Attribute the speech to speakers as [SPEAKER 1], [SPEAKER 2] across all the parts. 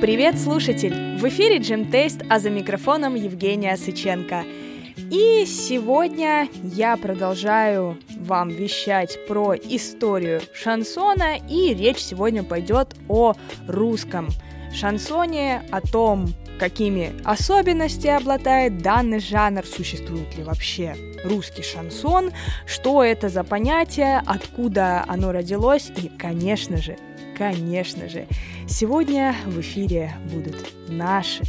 [SPEAKER 1] Привет, слушатель! В эфире Джим Тест, а за микрофоном Евгения Сыченко. И сегодня я продолжаю вам вещать про историю шансона, и речь сегодня пойдет о русском шансоне, о том, какими особенностями обладает данный жанр, существует ли вообще русский шансон, что это за понятие, откуда оно родилось и, конечно же, конечно же, сегодня в эфире будут наши,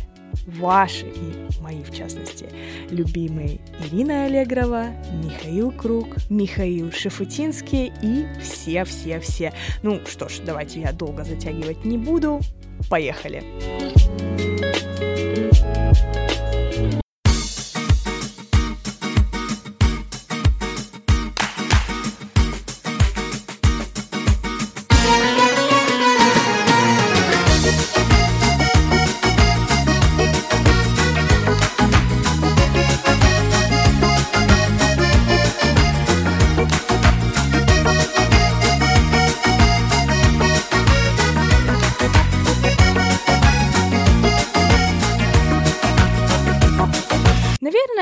[SPEAKER 1] ваши и мои, в частности, любимые Ирина Аллегрова, Михаил Круг, Михаил Шефутинский и все-все-все. Ну что ж, давайте я долго затягивать не буду. Поехали!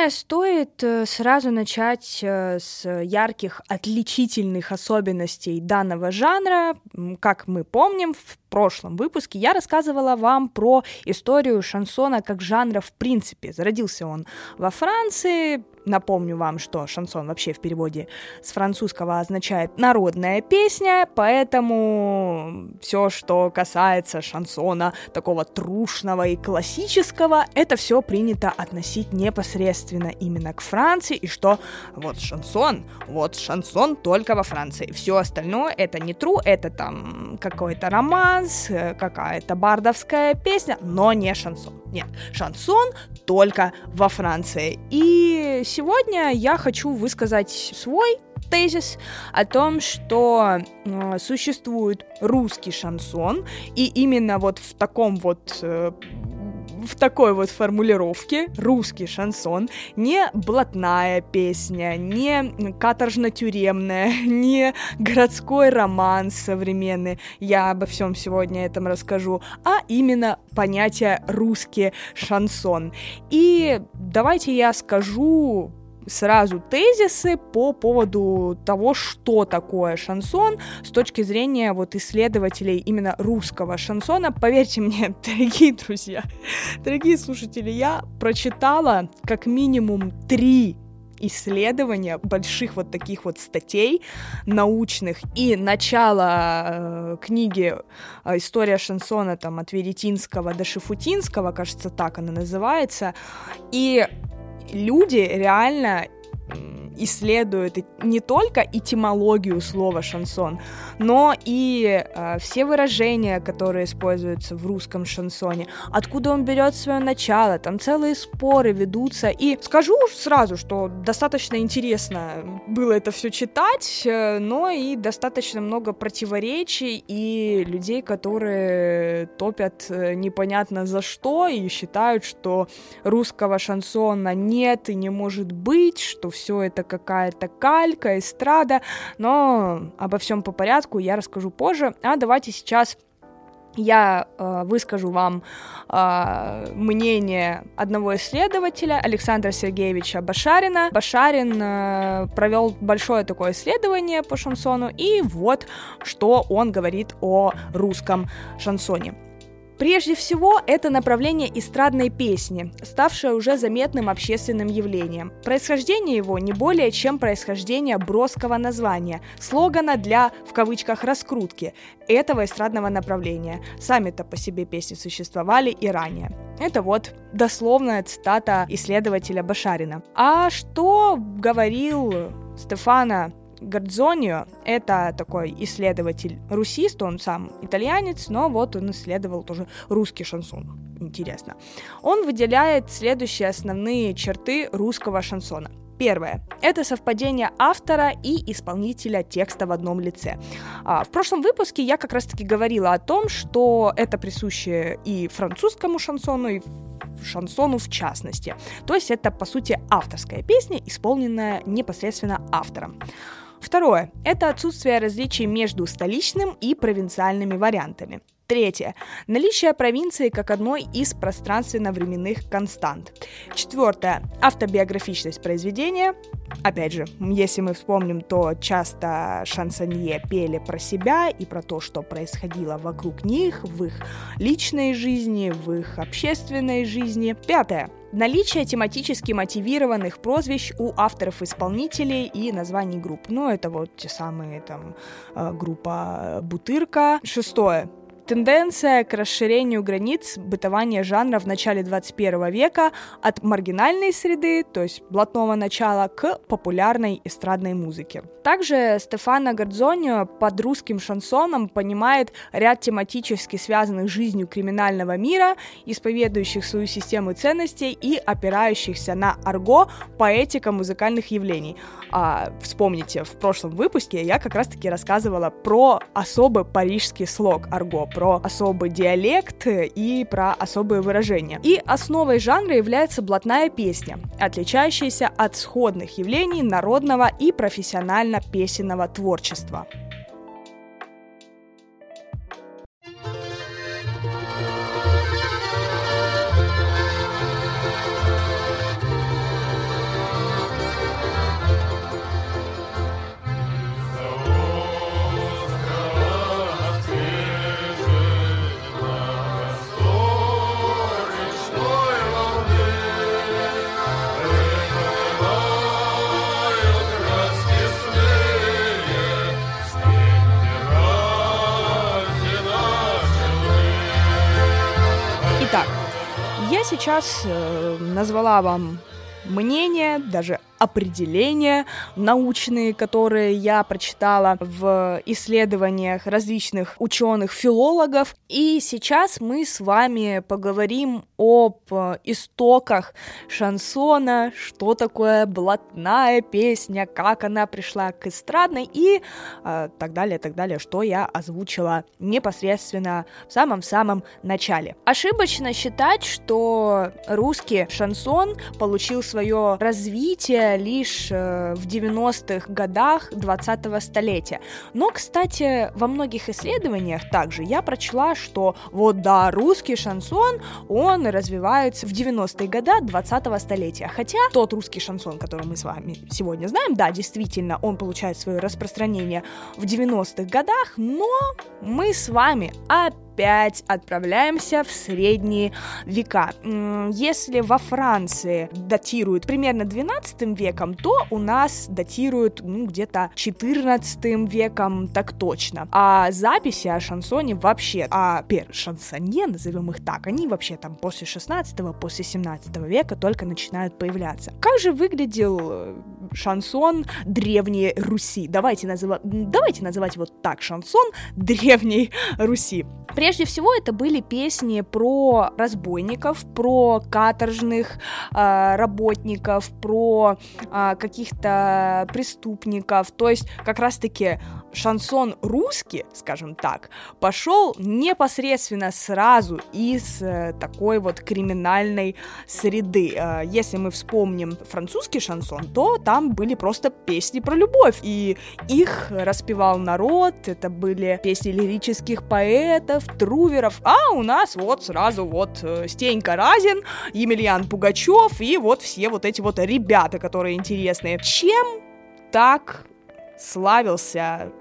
[SPEAKER 1] Стоит э, сразу начать э, с ярких отличительных особенностей данного жанра. Как мы помним, в прошлом выпуске я рассказывала вам про историю шансона как жанра в принципе. Зародился он во Франции, Напомню вам, что шансон вообще в переводе с французского означает народная песня, поэтому все, что касается шансона такого трушного и классического, это все принято относить непосредственно именно к Франции, и что вот шансон, вот шансон только во Франции. Все остальное это не тру, это там какой-то романс, какая-то бардовская песня, но не шансон. Нет, шансон только во Франции. И сегодня я хочу высказать свой тезис о том, что э, существует русский шансон, и именно вот в таком вот э, в такой вот формулировке русский шансон не блатная песня, не каторжно-тюремная, не городской роман современный, я обо всем сегодня этом расскажу, а именно понятие русский шансон. И давайте я скажу сразу тезисы по поводу того, что такое шансон с точки зрения вот исследователей именно русского шансона. Поверьте мне, дорогие друзья, дорогие слушатели, я прочитала как минимум три исследования больших вот таких вот статей научных и начало э, книги э, «История шансона» там от Веретинского до Шифутинского, кажется, так она называется, и люди реально исследуют не только этимологию слова шансон, но и э, все выражения, которые используются в русском шансоне, откуда он берет свое начало, там целые споры ведутся. И скажу сразу, что достаточно интересно было это все читать, э, но и достаточно много противоречий и людей, которые топят э, непонятно за что и считают, что русского шансона нет и не может быть, что все это какая-то калька, эстрада, но обо всем по порядку я расскажу позже. А давайте сейчас я э, выскажу вам э, мнение одного исследователя, Александра Сергеевича Башарина. Башарин э, провел большое такое исследование по шансону, и вот что он говорит о русском шансоне. Прежде всего, это направление эстрадной песни, ставшее уже заметным общественным явлением. Происхождение его не более чем происхождение броского названия, слогана для, в кавычках, раскрутки этого эстрадного направления. Сами-то по себе песни существовали и ранее. Это вот дословная цитата исследователя Башарина. А что говорил Стефана Гордзонио — это такой исследователь-русист, он сам итальянец, но вот он исследовал тоже русский шансон. Интересно. Он выделяет следующие основные черты русского шансона. Первое – это совпадение автора и исполнителя текста в одном лице. А, в прошлом выпуске я как раз-таки говорила о том, что это присуще и французскому шансону, и шансону в частности. То есть это, по сути, авторская песня, исполненная непосредственно автором. Второе – это отсутствие различий между столичным и провинциальными вариантами. Третье. Наличие провинции как одной из пространственно-временных констант. Четвертое. Автобиографичность произведения. Опять же, если мы вспомним, то часто шансонье пели про себя и про то, что происходило вокруг них, в их личной жизни, в их общественной жизни. Пятое. Наличие тематически мотивированных прозвищ у авторов-исполнителей и названий групп. Ну, это вот те самые там э, группа Бутырка. Шестое. Тенденция к расширению границ бытования жанра в начале 21 века от маргинальной среды, то есть блатного начала, к популярной эстрадной музыке. Также Стефано Гордзонио под русским шансоном понимает ряд тематически связанных с жизнью криминального мира, исповедующих свою систему ценностей и опирающихся на арго поэтика музыкальных явлений. А, вспомните, в прошлом выпуске я как раз-таки рассказывала про особый парижский слог арго, про особый диалект и про особые выражения. И основой жанра является блатная песня, отличающаяся от сходных явлений народного и профессионально-песенного творчества. Сейчас э, назвала вам мнение, даже определения научные, которые я прочитала в исследованиях различных ученых-филологов. И сейчас мы с вами поговорим об истоках шансона, что такое блатная песня, как она пришла к эстрадной и э, так далее, так далее, что я озвучила непосредственно в самом-самом начале. Ошибочно считать, что русский шансон получил свое развитие лишь э, в 90-х годах 20-го столетия. Но, кстати, во многих исследованиях также я прочла, что вот да, русский шансон, он развивается в 90-е годы 20-го столетия. Хотя тот русский шансон, который мы с вами сегодня знаем, да, действительно, он получает свое распространение в 90-х годах, но мы с вами опять опять отправляемся в средние века. Если во Франции датируют примерно 12 веком, то у нас датируют ну, где-то 14 веком, так точно. А записи о шансоне вообще, а пер шансонье, назовем их так, они вообще там после 16 после 17 века только начинают появляться. Как же выглядел э, шансон древней Руси? Давайте, называ... Давайте называть вот так шансон древней Руси. Прежде всего, это были песни про разбойников, про каторжных э, работников, про э, каких-то преступников. То есть, как раз-таки шансон русский, скажем так, пошел непосредственно сразу из э, такой вот криминальной среды. Э, если мы вспомним французский шансон, то там были просто песни про любовь, и их распевал народ, это были песни лирических поэтов, труверов, а у нас вот сразу вот э, Стенька Разин, Емельян Пугачев и вот все вот эти вот ребята, которые интересные. Чем так славился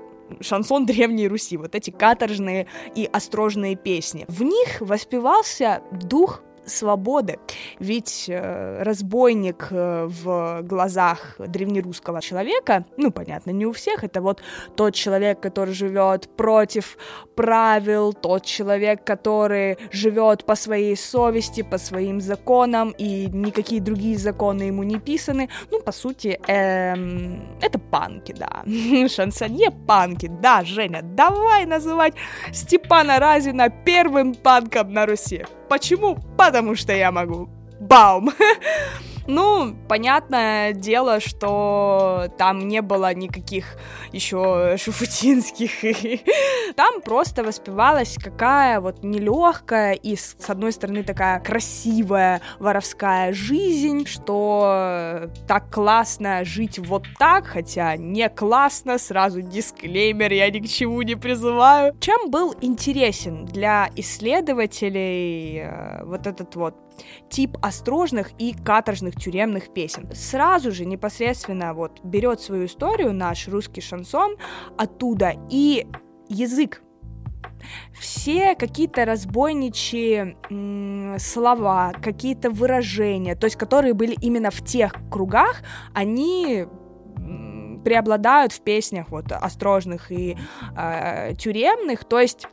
[SPEAKER 1] шансон Древней Руси, вот эти каторжные и острожные песни. В них воспевался дух свободы. Ведь э, разбойник э, в глазах древнерусского человека, ну, понятно, не у всех, это вот тот человек, который живет против правил, тот человек, который живет по своей совести, по своим законам, и никакие другие законы ему не писаны. Ну, по сути, эм, это панки, да. Шансонье панки, да, Женя, давай называть Степана Разина первым панком на Руси. Почему? Потому что я могу. Баум! Ну, понятное дело, что там не было никаких еще шуфутинских. Там просто воспевалась какая вот нелегкая и, с одной стороны, такая красивая воровская жизнь, что так классно жить вот так, хотя не классно, сразу дисклеймер, я ни к чему не призываю. Чем был интересен для исследователей э, вот этот вот тип острожных и каторжных тюремных песен. Сразу же непосредственно вот берет свою историю наш русский шансон оттуда и язык все какие-то разбойничьи м- слова, какие-то выражения, то есть которые были именно в тех кругах, они преобладают в песнях вот острожных и э, тюремных, то есть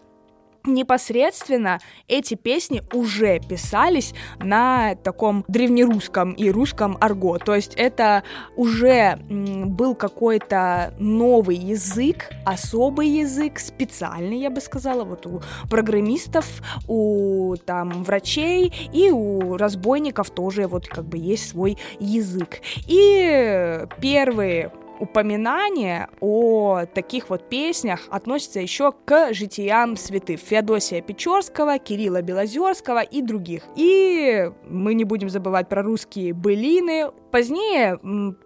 [SPEAKER 1] непосредственно эти песни уже писались на таком древнерусском и русском арго. То есть это уже был какой-то новый язык, особый язык, специальный, я бы сказала, вот у программистов, у там врачей и у разбойников тоже вот как бы есть свой язык. И первые упоминание о таких вот песнях относится еще к житиям святых Феодосия Печорского, Кирилла Белозерского и других. И мы не будем забывать про русские былины, Позднее,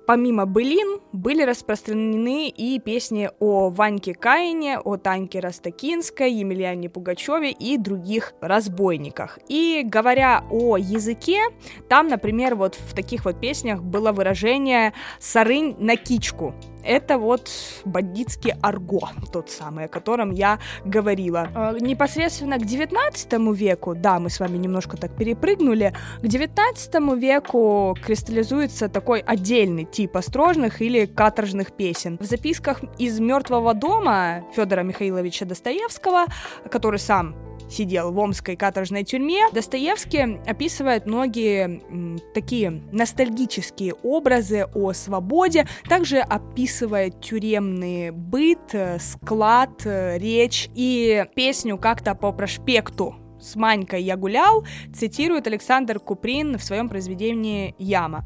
[SPEAKER 1] помимо былин, были распространены и песни о Ваньке Каине, о Таньке Ростокинской, Емельяне Пугачеве и других разбойниках. И говоря о языке, там, например, вот в таких вот песнях было выражение «сарынь на кичку», это вот бандитский арго, тот самый, о котором я говорила. Э, непосредственно к 19 веку, да, мы с вами немножко так перепрыгнули, к 19 веку кристаллизуется такой отдельный тип острожных или каторжных песен. В записках из «Мертвого дома» Федора Михайловича Достоевского, который сам сидел в омской каторжной тюрьме, Достоевский описывает многие м, такие ностальгические образы о свободе, также описывает тюремный быт, э, склад, э, речь и песню как-то по проспекту с Манькой я гулял, цитирует Александр Куприн в своем произведении «Яма».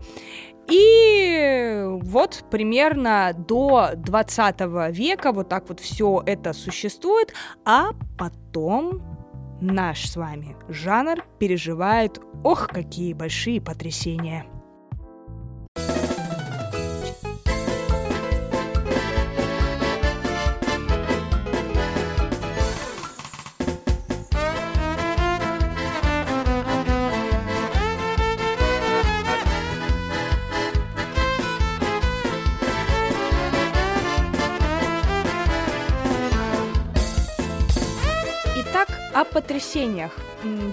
[SPEAKER 1] И вот примерно до 20 века вот так вот все это существует, а потом наш с вами жанр переживает, ох, какие большие потрясения. О потрясениях.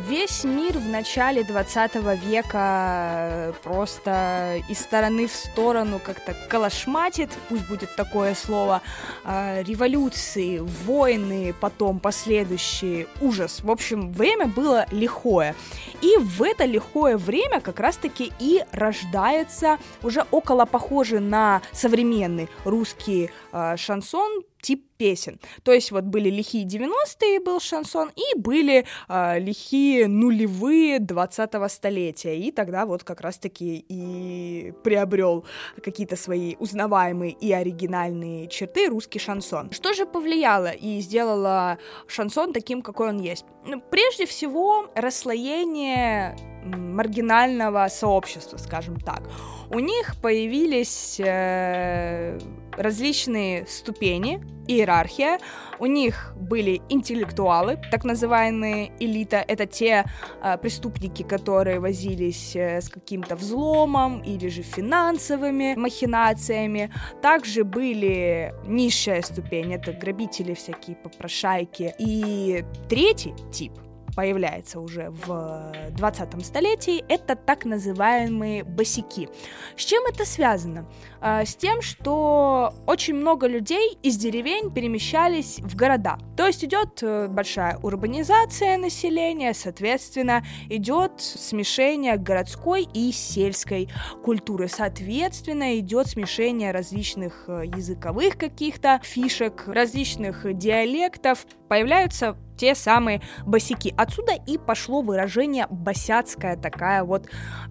[SPEAKER 1] Весь мир в начале 20 века просто из стороны в сторону как-то калашматит, пусть будет такое слово, а, революции, войны, потом последующие, ужас. В общем, время было лихое. И в это лихое время как раз-таки и рождается уже около похожий на современный русский э, шансон тип песен. То есть вот были лихие 90-е был шансон, и были э, лихие нулевые 20-го столетия. И тогда вот как раз-таки и приобрел какие-то свои узнаваемые и оригинальные черты русский шансон. Что же повлияло и сделало шансон таким, какой он есть? Ну, прежде всего, расслоение маргинального сообщества, скажем так. У них появились э, различные ступени, иерархия. У них были интеллектуалы, так называемые элита. Это те э, преступники, которые возились э, с каким-то взломом или же финансовыми махинациями. Также были низшая ступень, это грабители всякие, попрошайки. И третий тип — появляется уже в 20 столетии, это так называемые босики. С чем это связано? А, с тем, что очень много людей из деревень перемещались в города. То есть идет э, большая урбанизация населения, соответственно, идет смешение городской и сельской культуры. Соответственно, идет смешение различных э, языковых каких-то фишек, различных диалектов. Появляются те самые босики. Отсюда и пошло выражение босяцкая такая вот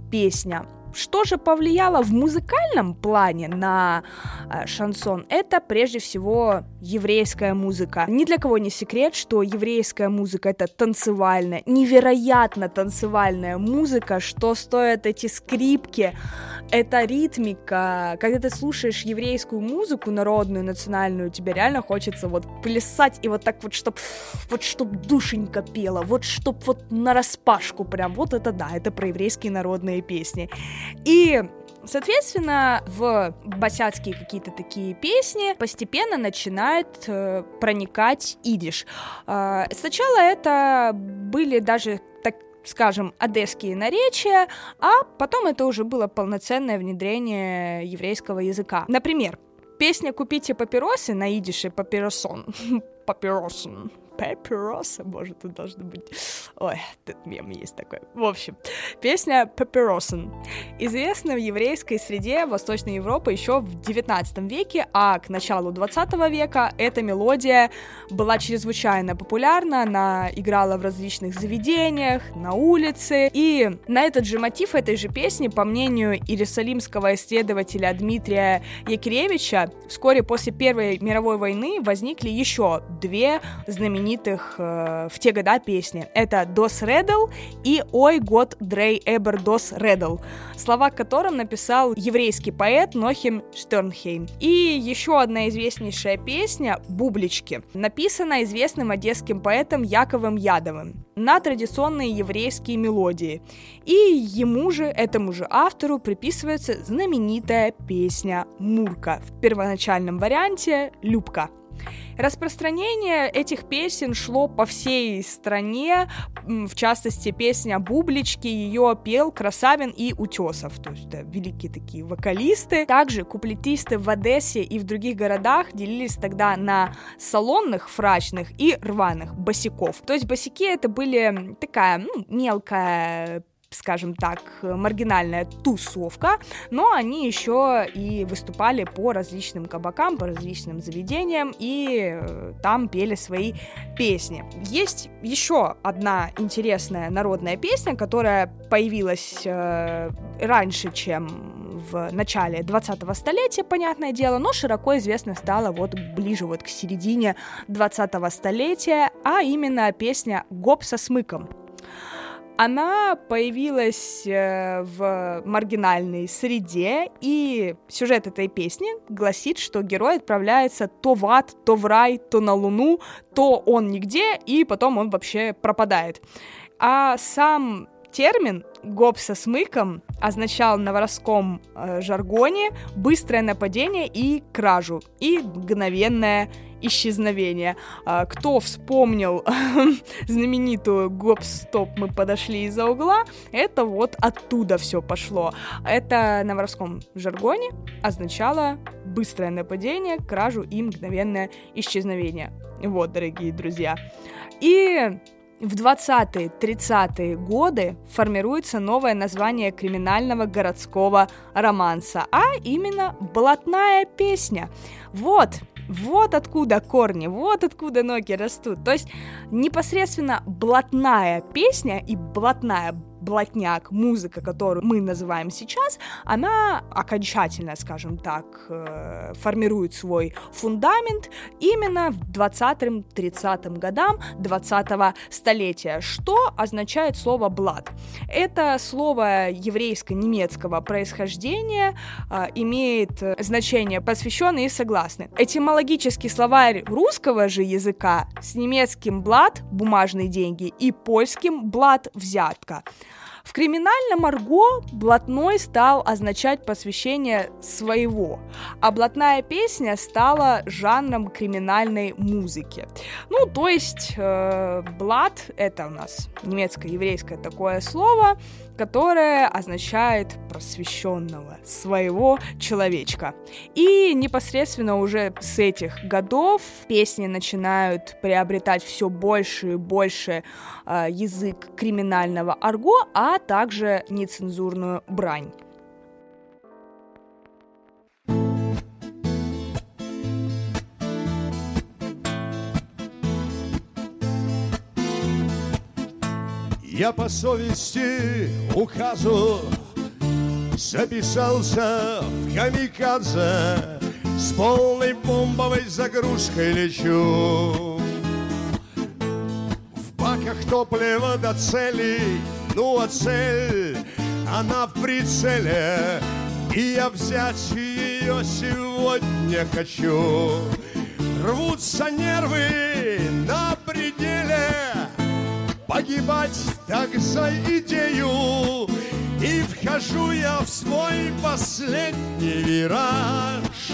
[SPEAKER 1] песня. Что же повлияло в музыкальном плане на э, шансон? Это прежде всего еврейская музыка. Ни для кого не секрет, что еврейская музыка это танцевальная, невероятно танцевальная музыка, что стоят эти скрипки, это ритмика. Когда ты слушаешь еврейскую музыку, народную, национальную, тебе реально хочется вот плясать и вот так вот, чтоб, вот чтоб душенька пела, вот чтоб вот на распашку прям, вот это да, это про еврейские народные песни. И Соответственно, в босяцкие какие-то такие песни постепенно начинает э, проникать идиш. Э, сначала это были даже так скажем, одесские наречия, а потом это уже было полноценное внедрение еврейского языка. Например, песня «Купите папиросы» на идише «папиросон», «папиросон», Папироса, боже, тут должно быть... Ой, тут мем есть такой. В общем, песня Папиросен известна в еврейской среде Восточной Европы еще в 19 веке, а к началу 20 века эта мелодия была чрезвычайно популярна, она играла в различных заведениях, на улице, и на этот же мотив этой же песни, по мнению иерусалимского исследователя Дмитрия Якиревича, вскоре после Первой мировой войны возникли еще две знаменитые знаменитых э, в те года песни. Это «Дос Редл» и «Ой, год Дрей Эбер Дос Редл», слова к которым написал еврейский поэт Нохим Штернхейм. И еще одна известнейшая песня «Бублички», написана известным одесским поэтом Яковом Ядовым на традиционные еврейские мелодии. И ему же, этому же автору, приписывается знаменитая песня «Мурка» в первоначальном варианте «Любка». Распространение этих песен шло по всей стране, в частности, песня «Бублички», ее пел Красавин и Утесов, то есть да, великие такие вокалисты. Также куплетисты в Одессе и в других городах делились тогда на салонных, фрачных и рваных босиков. То есть босики это были такая ну, мелкая скажем так, маргинальная тусовка, но они еще и выступали по различным кабакам, по различным заведениям, и э, там пели свои песни. Есть еще одна интересная народная песня, которая появилась э, раньше, чем в начале 20-го столетия, понятное дело, но широко известна стала вот ближе вот к середине 20-го столетия, а именно песня «Гоп со смыком». Она появилась э, в маргинальной среде, и сюжет этой песни гласит, что герой отправляется то в ад, то в рай, то на луну, то он нигде, и потом он вообще пропадает. А сам термин «гоп со смыком» означал на воровском э, жаргоне быстрое нападение и кражу, и мгновенное исчезновения. А, кто вспомнил знаменитую гоп-стоп «Мы подошли из-за угла», это вот оттуда все пошло. Это на воровском жаргоне означало быстрое нападение, кражу и мгновенное исчезновение. Вот, дорогие друзья. И в 20-30-е годы формируется новое название криминального городского романса, а именно «Блатная песня». Вот, вот откуда корни, вот откуда ноги растут. То есть непосредственно блатная песня и блатная блатняк, музыка, которую мы называем сейчас, она окончательно, скажем так, э, формирует свой фундамент именно в 20-30 годам 20 столетия. Что означает слово «блат»? Это слово еврейско-немецкого происхождения э, имеет значение посвященный и согласный. Этимологический словарь русского же языка с немецким «блат» — бумажные деньги и польским «блат» — взятка. В криминальном арго блатной стал означать посвящение своего, а блатная песня стала жанром криминальной музыки. Ну, то есть э, блат — это у нас немецко-еврейское такое слово, которое означает просвещенного, своего человечка. И непосредственно уже с этих годов песни начинают приобретать все больше и больше э, язык криминального арго, а также нецензурную брань.
[SPEAKER 2] Я по совести ухожу Записался в камикадзе С полной бомбовой загрузкой лечу. В баках топлива до цели Ну а цель, она в прицеле И я взять ее сегодня хочу. Рвутся нервы на пределе Погибать так за идею. И вхожу я в свой последний вираж.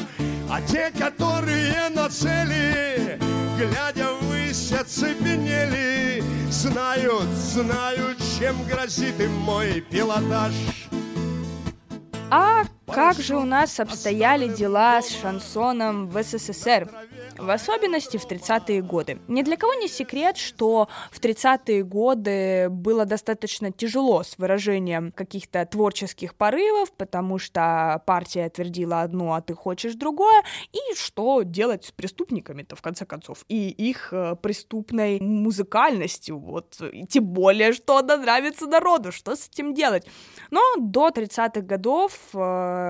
[SPEAKER 2] А те, которые на цели Глядя ввысь оцепенели Знают, знают, чем грозит им мой пилотаж.
[SPEAKER 1] А как же у нас обстояли дела с шансоном в СССР? В особенности в 30-е годы. Ни для кого не секрет, что в 30-е годы было достаточно тяжело с выражением каких-то творческих порывов, потому что партия твердила одно, а ты хочешь другое, и что делать с преступниками-то, в конце концов, и их э, преступной музыкальностью, вот, и тем более, что она нравится народу, что с этим делать? Но до 30-х годов э,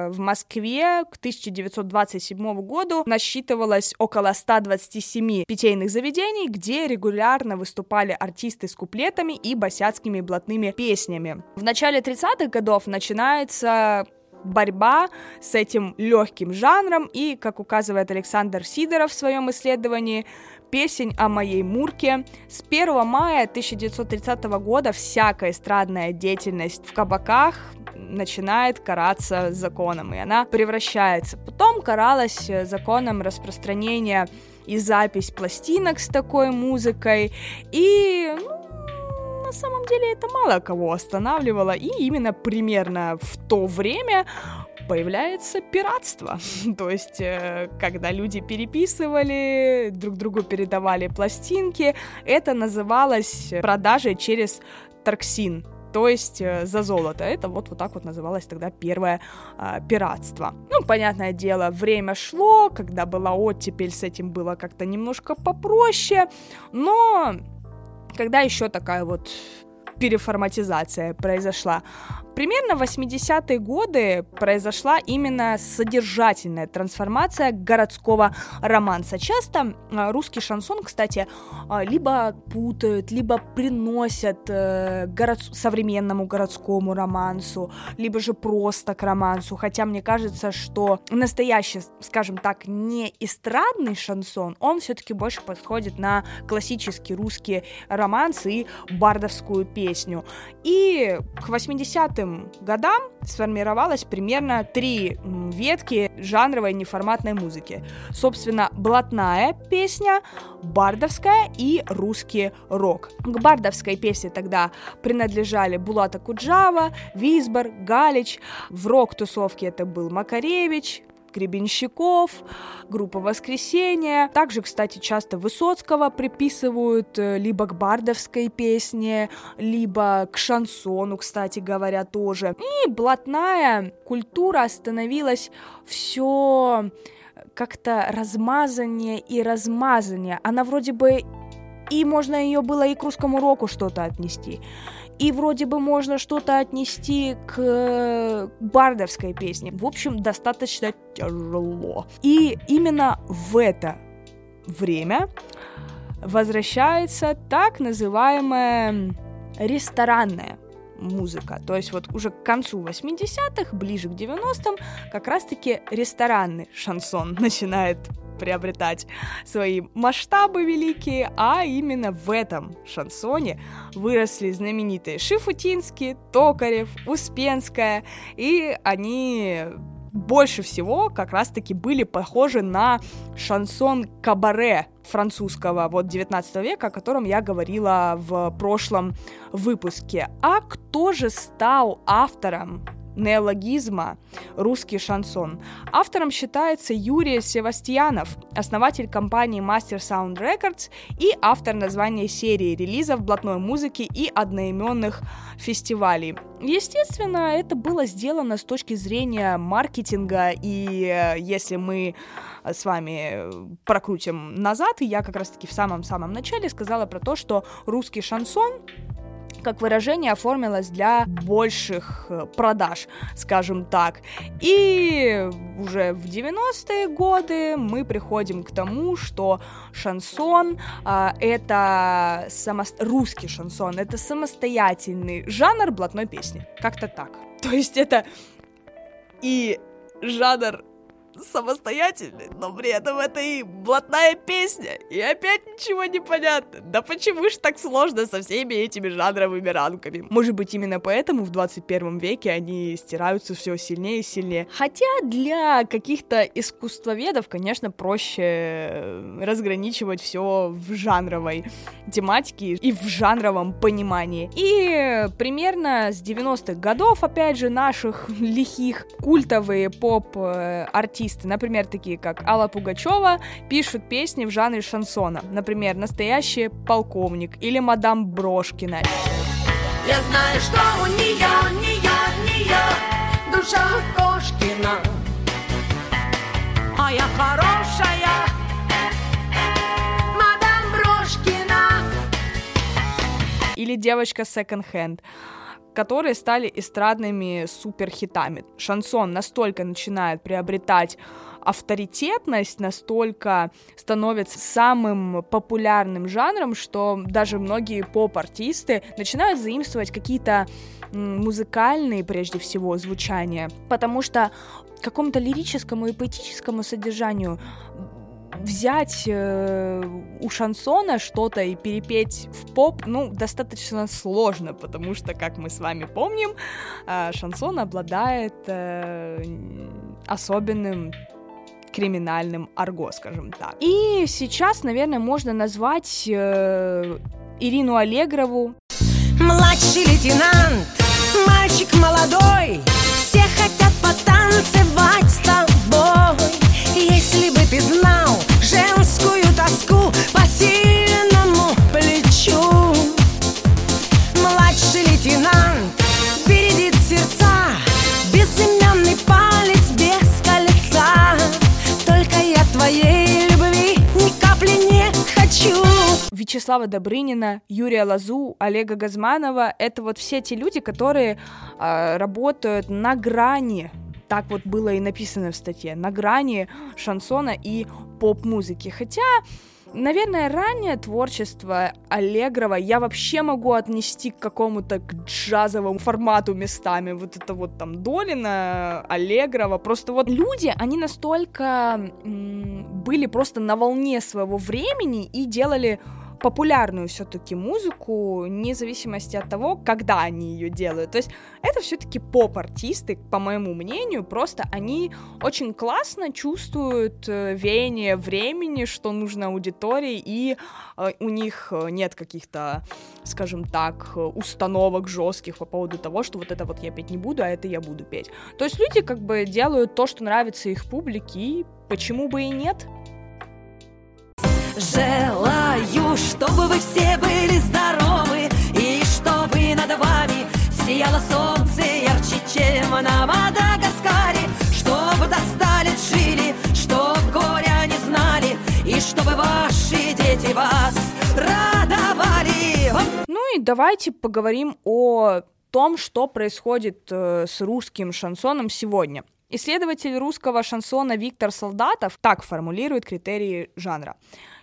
[SPEAKER 1] в Москве к 1927 году насчитывалось около 127 питейных заведений, где регулярно выступали артисты с куплетами и босяцкими блатными песнями. В начале 30-х годов начинается борьба с этим легким жанром, и, как указывает Александр Сидоров в своем исследовании, песень о моей Мурке. С 1 мая 1930 года всякая эстрадная деятельность в кабаках начинает караться законом, и она превращается. Потом каралась законом распространения и запись пластинок с такой музыкой, и ну, на самом деле это мало кого останавливало, и именно примерно в то время появляется пиратство. То есть, э, когда люди переписывали, друг другу передавали пластинки, это называлось продажей через Тарксин то есть э, за золото. Это вот, вот так вот называлось тогда первое э, пиратство. Ну, понятное дело, время шло, когда была оттепель, с этим было как-то немножко попроще, но когда еще такая вот переформатизация произошла. Примерно в 80-е годы произошла именно содержательная трансформация городского романса. Часто а, русский шансон, кстати, а, либо путают, либо приносят э, город... современному городскому романсу, либо же просто к романсу. Хотя мне кажется, что настоящий, скажем так, не эстрадный шансон, он все-таки больше подходит на классический русский романс и бардовскую песню. И к 80-м 90-м годам сформировалось примерно три ветки жанровой неформатной музыки. Собственно, блатная песня, бардовская и русский рок. К бардовской песне тогда принадлежали Булата Куджава, Визбор, Галич. В рок-тусовке это был Макаревич, Гребенщиков, группа «Воскресенье». Также, кстати, часто Высоцкого приписывают э, либо к бардовской песне, либо к шансону, кстати говоря, тоже. И блатная культура становилась все как-то размазаннее и размазаннее. Она вроде бы и можно ее было и к русскому року что-то отнести и вроде бы можно что-то отнести к э, бардовской песне. В общем, достаточно тяжело. И именно в это время возвращается так называемая ресторанная музыка. То есть вот уже к концу 80-х, ближе к 90-м, как раз-таки ресторанный шансон начинает приобретать свои масштабы великие, а именно в этом шансоне выросли знаменитые Шифутинский, Токарев, Успенская, и они больше всего как раз-таки были похожи на шансон кабаре французского вот 19 века, о котором я говорила в прошлом выпуске. А кто же стал автором неологизма «русский шансон». Автором считается Юрий Севастьянов, основатель компании Master Sound Records и автор названия серии релизов блатной музыки и одноименных фестивалей. Естественно, это было сделано с точки зрения маркетинга, и э, если мы с вами прокрутим назад, я как раз-таки в самом-самом начале сказала про то, что русский шансон как выражение оформилось для больших э, продаж, скажем так. И уже в 90-е годы мы приходим к тому, что шансон а, это само... русский шансон, это самостоятельный жанр блатной песни. Как-то так. То есть это и жанр самостоятельный, но при этом это и блатная песня, и опять ничего не понятно. Да почему ж так сложно со всеми этими жанровыми ранками? Может быть, именно поэтому в 21 веке они стираются все сильнее и сильнее. Хотя для каких-то искусствоведов, конечно, проще разграничивать все в жанровой тематике и в жанровом понимании. И примерно с 90-х годов, опять же, наших лихих культовые поп-артисты артисты, например, такие как Алла Пугачева, пишут песни в жанре шансона. Например, «Настоящий полковник» или «Мадам Брошкина». Я знаю, что у нее, нее, нее душа Кошкина, а я хорошая, мадам Брошкина. Или девочка hand которые стали эстрадными суперхитами. Шансон настолько начинает приобретать авторитетность, настолько становится самым популярным жанром, что даже многие поп-артисты начинают заимствовать какие-то музыкальные, прежде всего, звучания, потому что какому-то лирическому и поэтическому содержанию взять э, у шансона что-то и перепеть в поп, ну, достаточно сложно, потому что, как мы с вами помним, э, шансон обладает э, особенным криминальным арго, скажем так. И сейчас, наверное, можно назвать э, Ирину Аллегрову. Младший лейтенант, мальчик молодой, все хотят потанцевать с тобой. Если бы ты знал, тоску по сильному плечу. Младший лейтенант бередит сердца, безымянный палец без кольца. Только я твоей любви ни капли не хочу. Вячеслава Добрынина, Юрия Лазу, Олега Газманова — это вот все те люди, которые э, работают на грани так вот было и написано в статье, на грани шансона и поп-музыки. Хотя Наверное, раннее творчество Аллегрова я вообще могу отнести к какому-то к джазовому формату местами. Вот это вот там Долина, Аллегрова. Просто вот люди, они настолько м- были просто на волне своего времени и делали популярную все-таки музыку, вне зависимости от того, когда они ее делают. То есть это все-таки поп-артисты, по моему мнению, просто они очень классно чувствуют э, веяние времени, что нужно аудитории, и э, у них э, нет каких-то, скажем так, установок жестких по поводу того, что вот это вот я петь не буду, а это я буду петь. То есть люди как бы делают то, что нравится их публике, и почему бы и нет? Желаю, чтобы вы все были здоровы И чтобы над вами сияло солнце ярче, чем на Мадагаскаре. Чтобы достали жили, чтоб горя не знали И чтобы ваши дети вас радовали. Ну и давайте поговорим о том, что происходит э, с русским шансоном сегодня. Исследователь русского шансона Виктор Солдатов так формулирует критерии жанра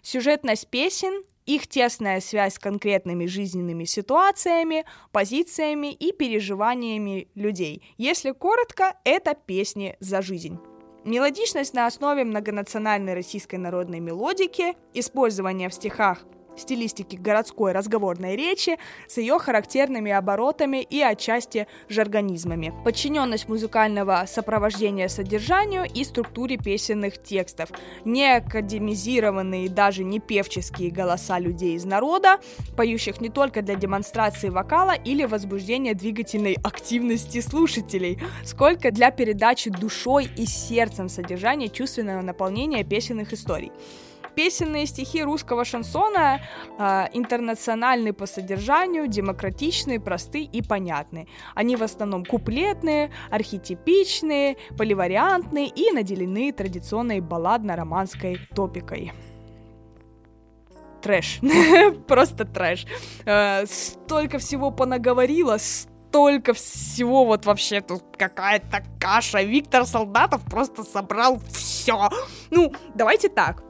[SPEAKER 1] сюжетность песен, их тесная связь с конкретными жизненными ситуациями, позициями и переживаниями людей. Если коротко, это песни за жизнь. Мелодичность на основе многонациональной российской народной мелодики, использование в стихах стилистики городской разговорной речи с ее характерными оборотами и отчасти жаргонизмами. Подчиненность музыкального сопровождения содержанию и структуре песенных текстов. Не академизированные даже не певческие голоса людей из народа, поющих не только для демонстрации вокала или возбуждения двигательной активности слушателей, сколько для передачи душой и сердцем содержания чувственного наполнения песенных историй. Песенные стихи русского шансона э, интернациональны по содержанию, демократичные, просты и понятны. Они в основном куплетные, архетипичные, поливариантные и наделены традиционной балладно-романской топикой. трэш, просто трэш. Э, столько всего понаговорила, столько всего, вот вообще тут какая-то каша. Виктор Солдатов просто собрал все. Ну, давайте так.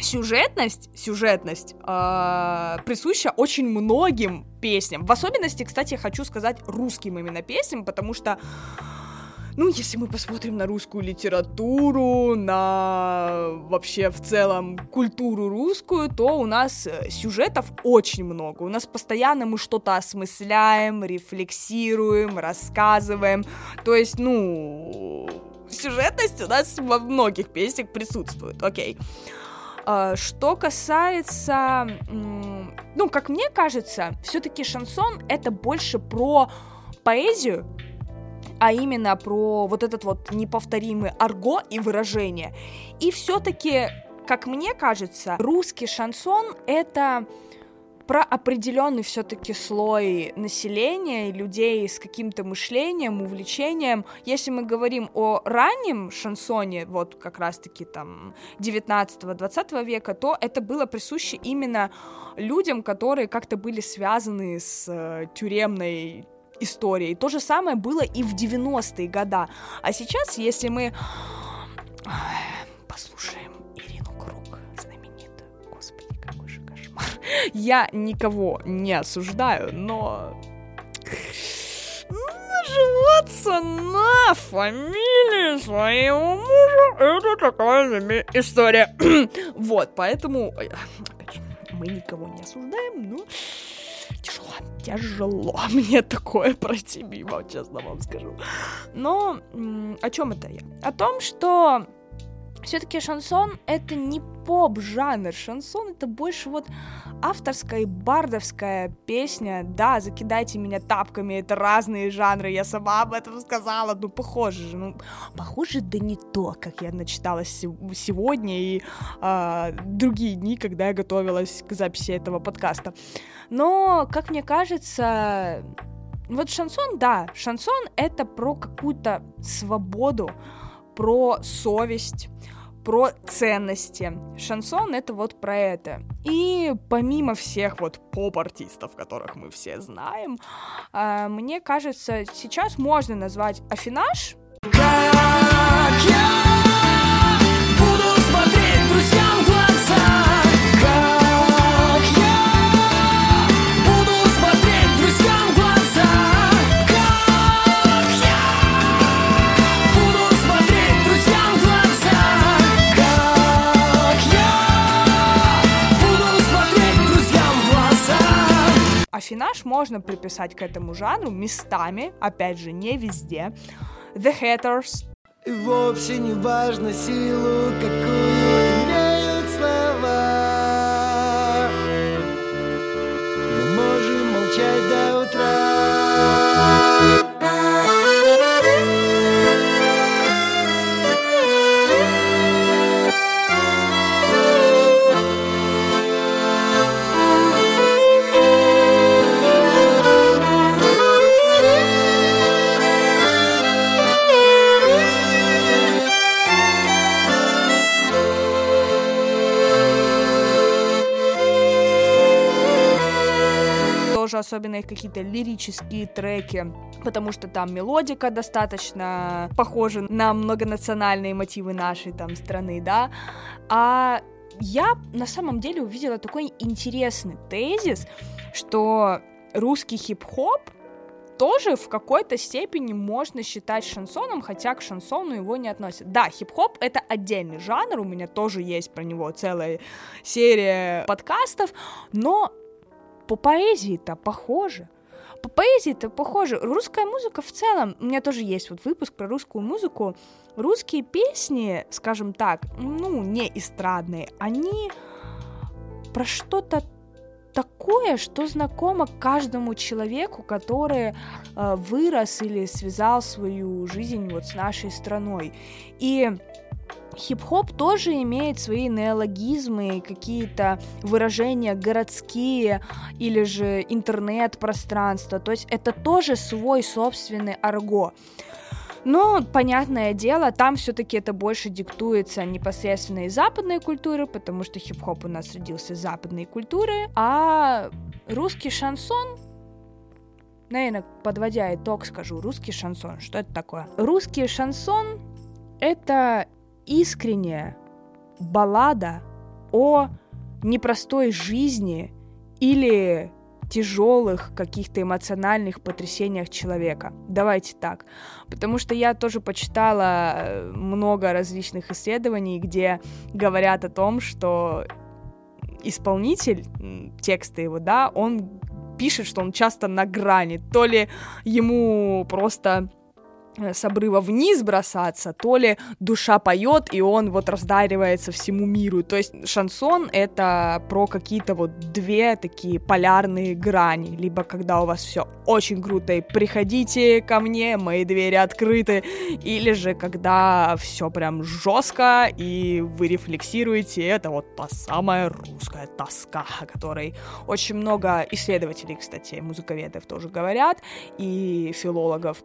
[SPEAKER 1] Сюжетность, сюжетность э, присуща очень многим песням. В особенности, кстати, хочу сказать русским именно песням, потому что ну, если мы посмотрим на русскую литературу, на вообще в целом культуру русскую, то у нас э, сюжетов очень много. У нас постоянно мы что-то осмысляем, рефлексируем, рассказываем. То есть, ну, сюжетность у нас во многих песнях присутствует, окей. А, что касается, ну, как мне кажется, все-таки шансон это больше про поэзию, а именно про вот этот вот неповторимый арго и выражение. И все-таки, как мне кажется, русский шансон это про определенный все-таки слой населения, людей с каким-то мышлением, увлечением. Если мы говорим о раннем шансоне, вот как раз-таки там 19-20 века, то это было присуще именно людям, которые как-то были связаны с э, тюремной историей. То же самое было и в 90-е года. А сейчас, если мы послушаем Я никого не осуждаю, но наживаться на фамилии своего мужа это такая история. вот, поэтому, опять же, мы никого не осуждаем, но тяжело, тяжело мне такое пройти мимо, честно вам скажу. Но о чем это я? О том, что все-таки шансон это не поп-жанр, шансон это больше вот авторская и бардовская песня. Да, закидайте меня тапками, это разные жанры, я сама об этом сказала, ну похоже же, ну похоже да не то, как я начитала сегодня и э, другие дни, когда я готовилась к записи этого подкаста. Но, как мне кажется, вот шансон, да, шансон это про какую-то свободу, про совесть, про ценности. Шансон это вот про это. И помимо всех вот поп-артистов, которых мы все знаем, э, мне кажется, сейчас можно назвать афинаж. Как я Афинаж можно приписать к этому жанру местами, опять же, не везде. The Hatters. И вовсе не важно силу, какую особенно их какие-то лирические треки, потому что там мелодика достаточно похожа на многонациональные мотивы нашей там страны, да, а я на самом деле увидела такой интересный тезис, что русский хип-хоп тоже в какой-то степени можно считать шансоном, хотя к шансону его не относят. Да, хип-хоп — это отдельный жанр, у меня тоже есть про него целая серия подкастов, но по поэзии-то похоже. По поэзии-то похоже. Русская музыка в целом, у меня тоже есть вот выпуск про русскую музыку. Русские песни, скажем так, ну, не эстрадные, они про что-то такое, что знакомо каждому человеку, который э, вырос или связал свою жизнь вот с нашей страной. И Хип-хоп тоже имеет свои неологизмы, какие-то выражения городские или же интернет-пространство. То есть это тоже свой собственный арго. Но, понятное дело, там все-таки это больше диктуется непосредственно из западной культуры, потому что хип-хоп у нас родился из западной культуры, а русский шансон Наверное, подводя итог, скажу русский шансон. Что это такое? Русский шансон — это искренняя баллада о непростой жизни или тяжелых каких-то эмоциональных потрясениях человека. Давайте так. Потому что я тоже почитала э, много различных исследований, где говорят о том, что исполнитель текста его, да, он пишет, что он часто на грани. То ли ему просто с обрыва вниз бросаться, то ли душа поет, и он вот раздаривается всему миру. То есть шансон — это про какие-то вот две такие полярные грани. Либо когда у вас все очень круто, и приходите ко мне, мои двери открыты. Или же когда все прям жестко, и вы рефлексируете, это вот та самая русская тоска, о которой очень много исследователей, кстати, музыковедов тоже говорят, и филологов.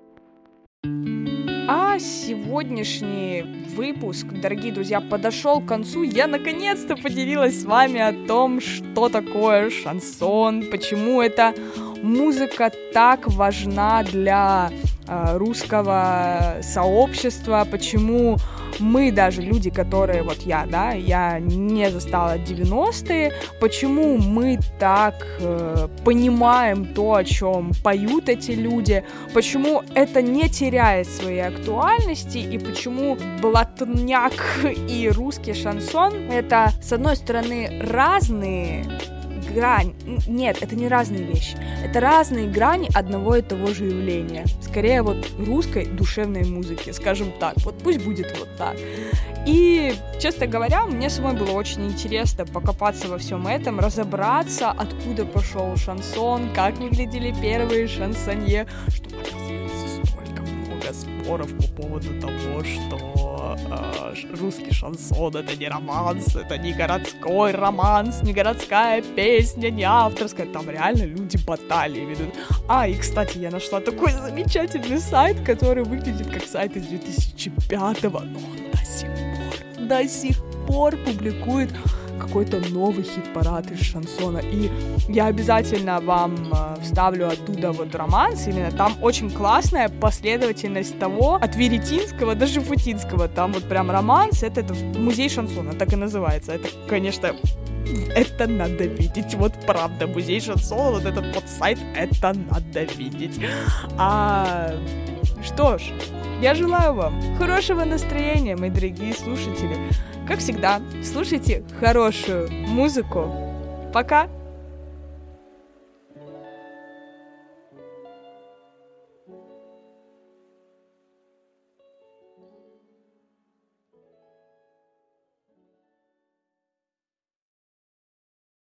[SPEAKER 1] А сегодняшний выпуск, дорогие друзья, подошел к концу. Я наконец-то поделилась с вами о том, что такое шансон, почему эта музыка так важна для э, русского сообщества, почему мы даже люди, которые, вот я, да, я не застала 90-е, почему мы так э, понимаем то, о чем поют эти люди, почему это не теряет своей актуальности, и почему блатняк и русский шансон — это, с одной стороны, разные грань. Нет, это не разные вещи. Это разные грани одного и того же явления. Скорее вот русской душевной музыки, скажем так. Вот пусть будет вот так. И, честно говоря, мне самой было очень интересно покопаться во всем этом, разобраться, откуда пошел шансон, как выглядели первые шансонье, что споров по поводу того, что э, русский шансон, это не романс, это не городской романс, не городская песня, не авторская, там реально люди баталии ведут. А, и, кстати, я нашла такой замечательный сайт, который выглядит как сайт из 2005 но он до сих пор, до сих пор публикует какой-то новый хит-парад из шансона. И я обязательно вам э, вставлю оттуда вот романс, именно там очень классная последовательность того, от Веретинского до Жифутинского. Там вот прям романс, это, это музей шансона, так и называется. Это, конечно, это надо видеть, вот правда, музей шансона, вот этот вот сайт, это надо видеть. А что ж, я желаю вам хорошего настроения, мои дорогие слушатели. Как всегда, слушайте хорошую музыку. Пока!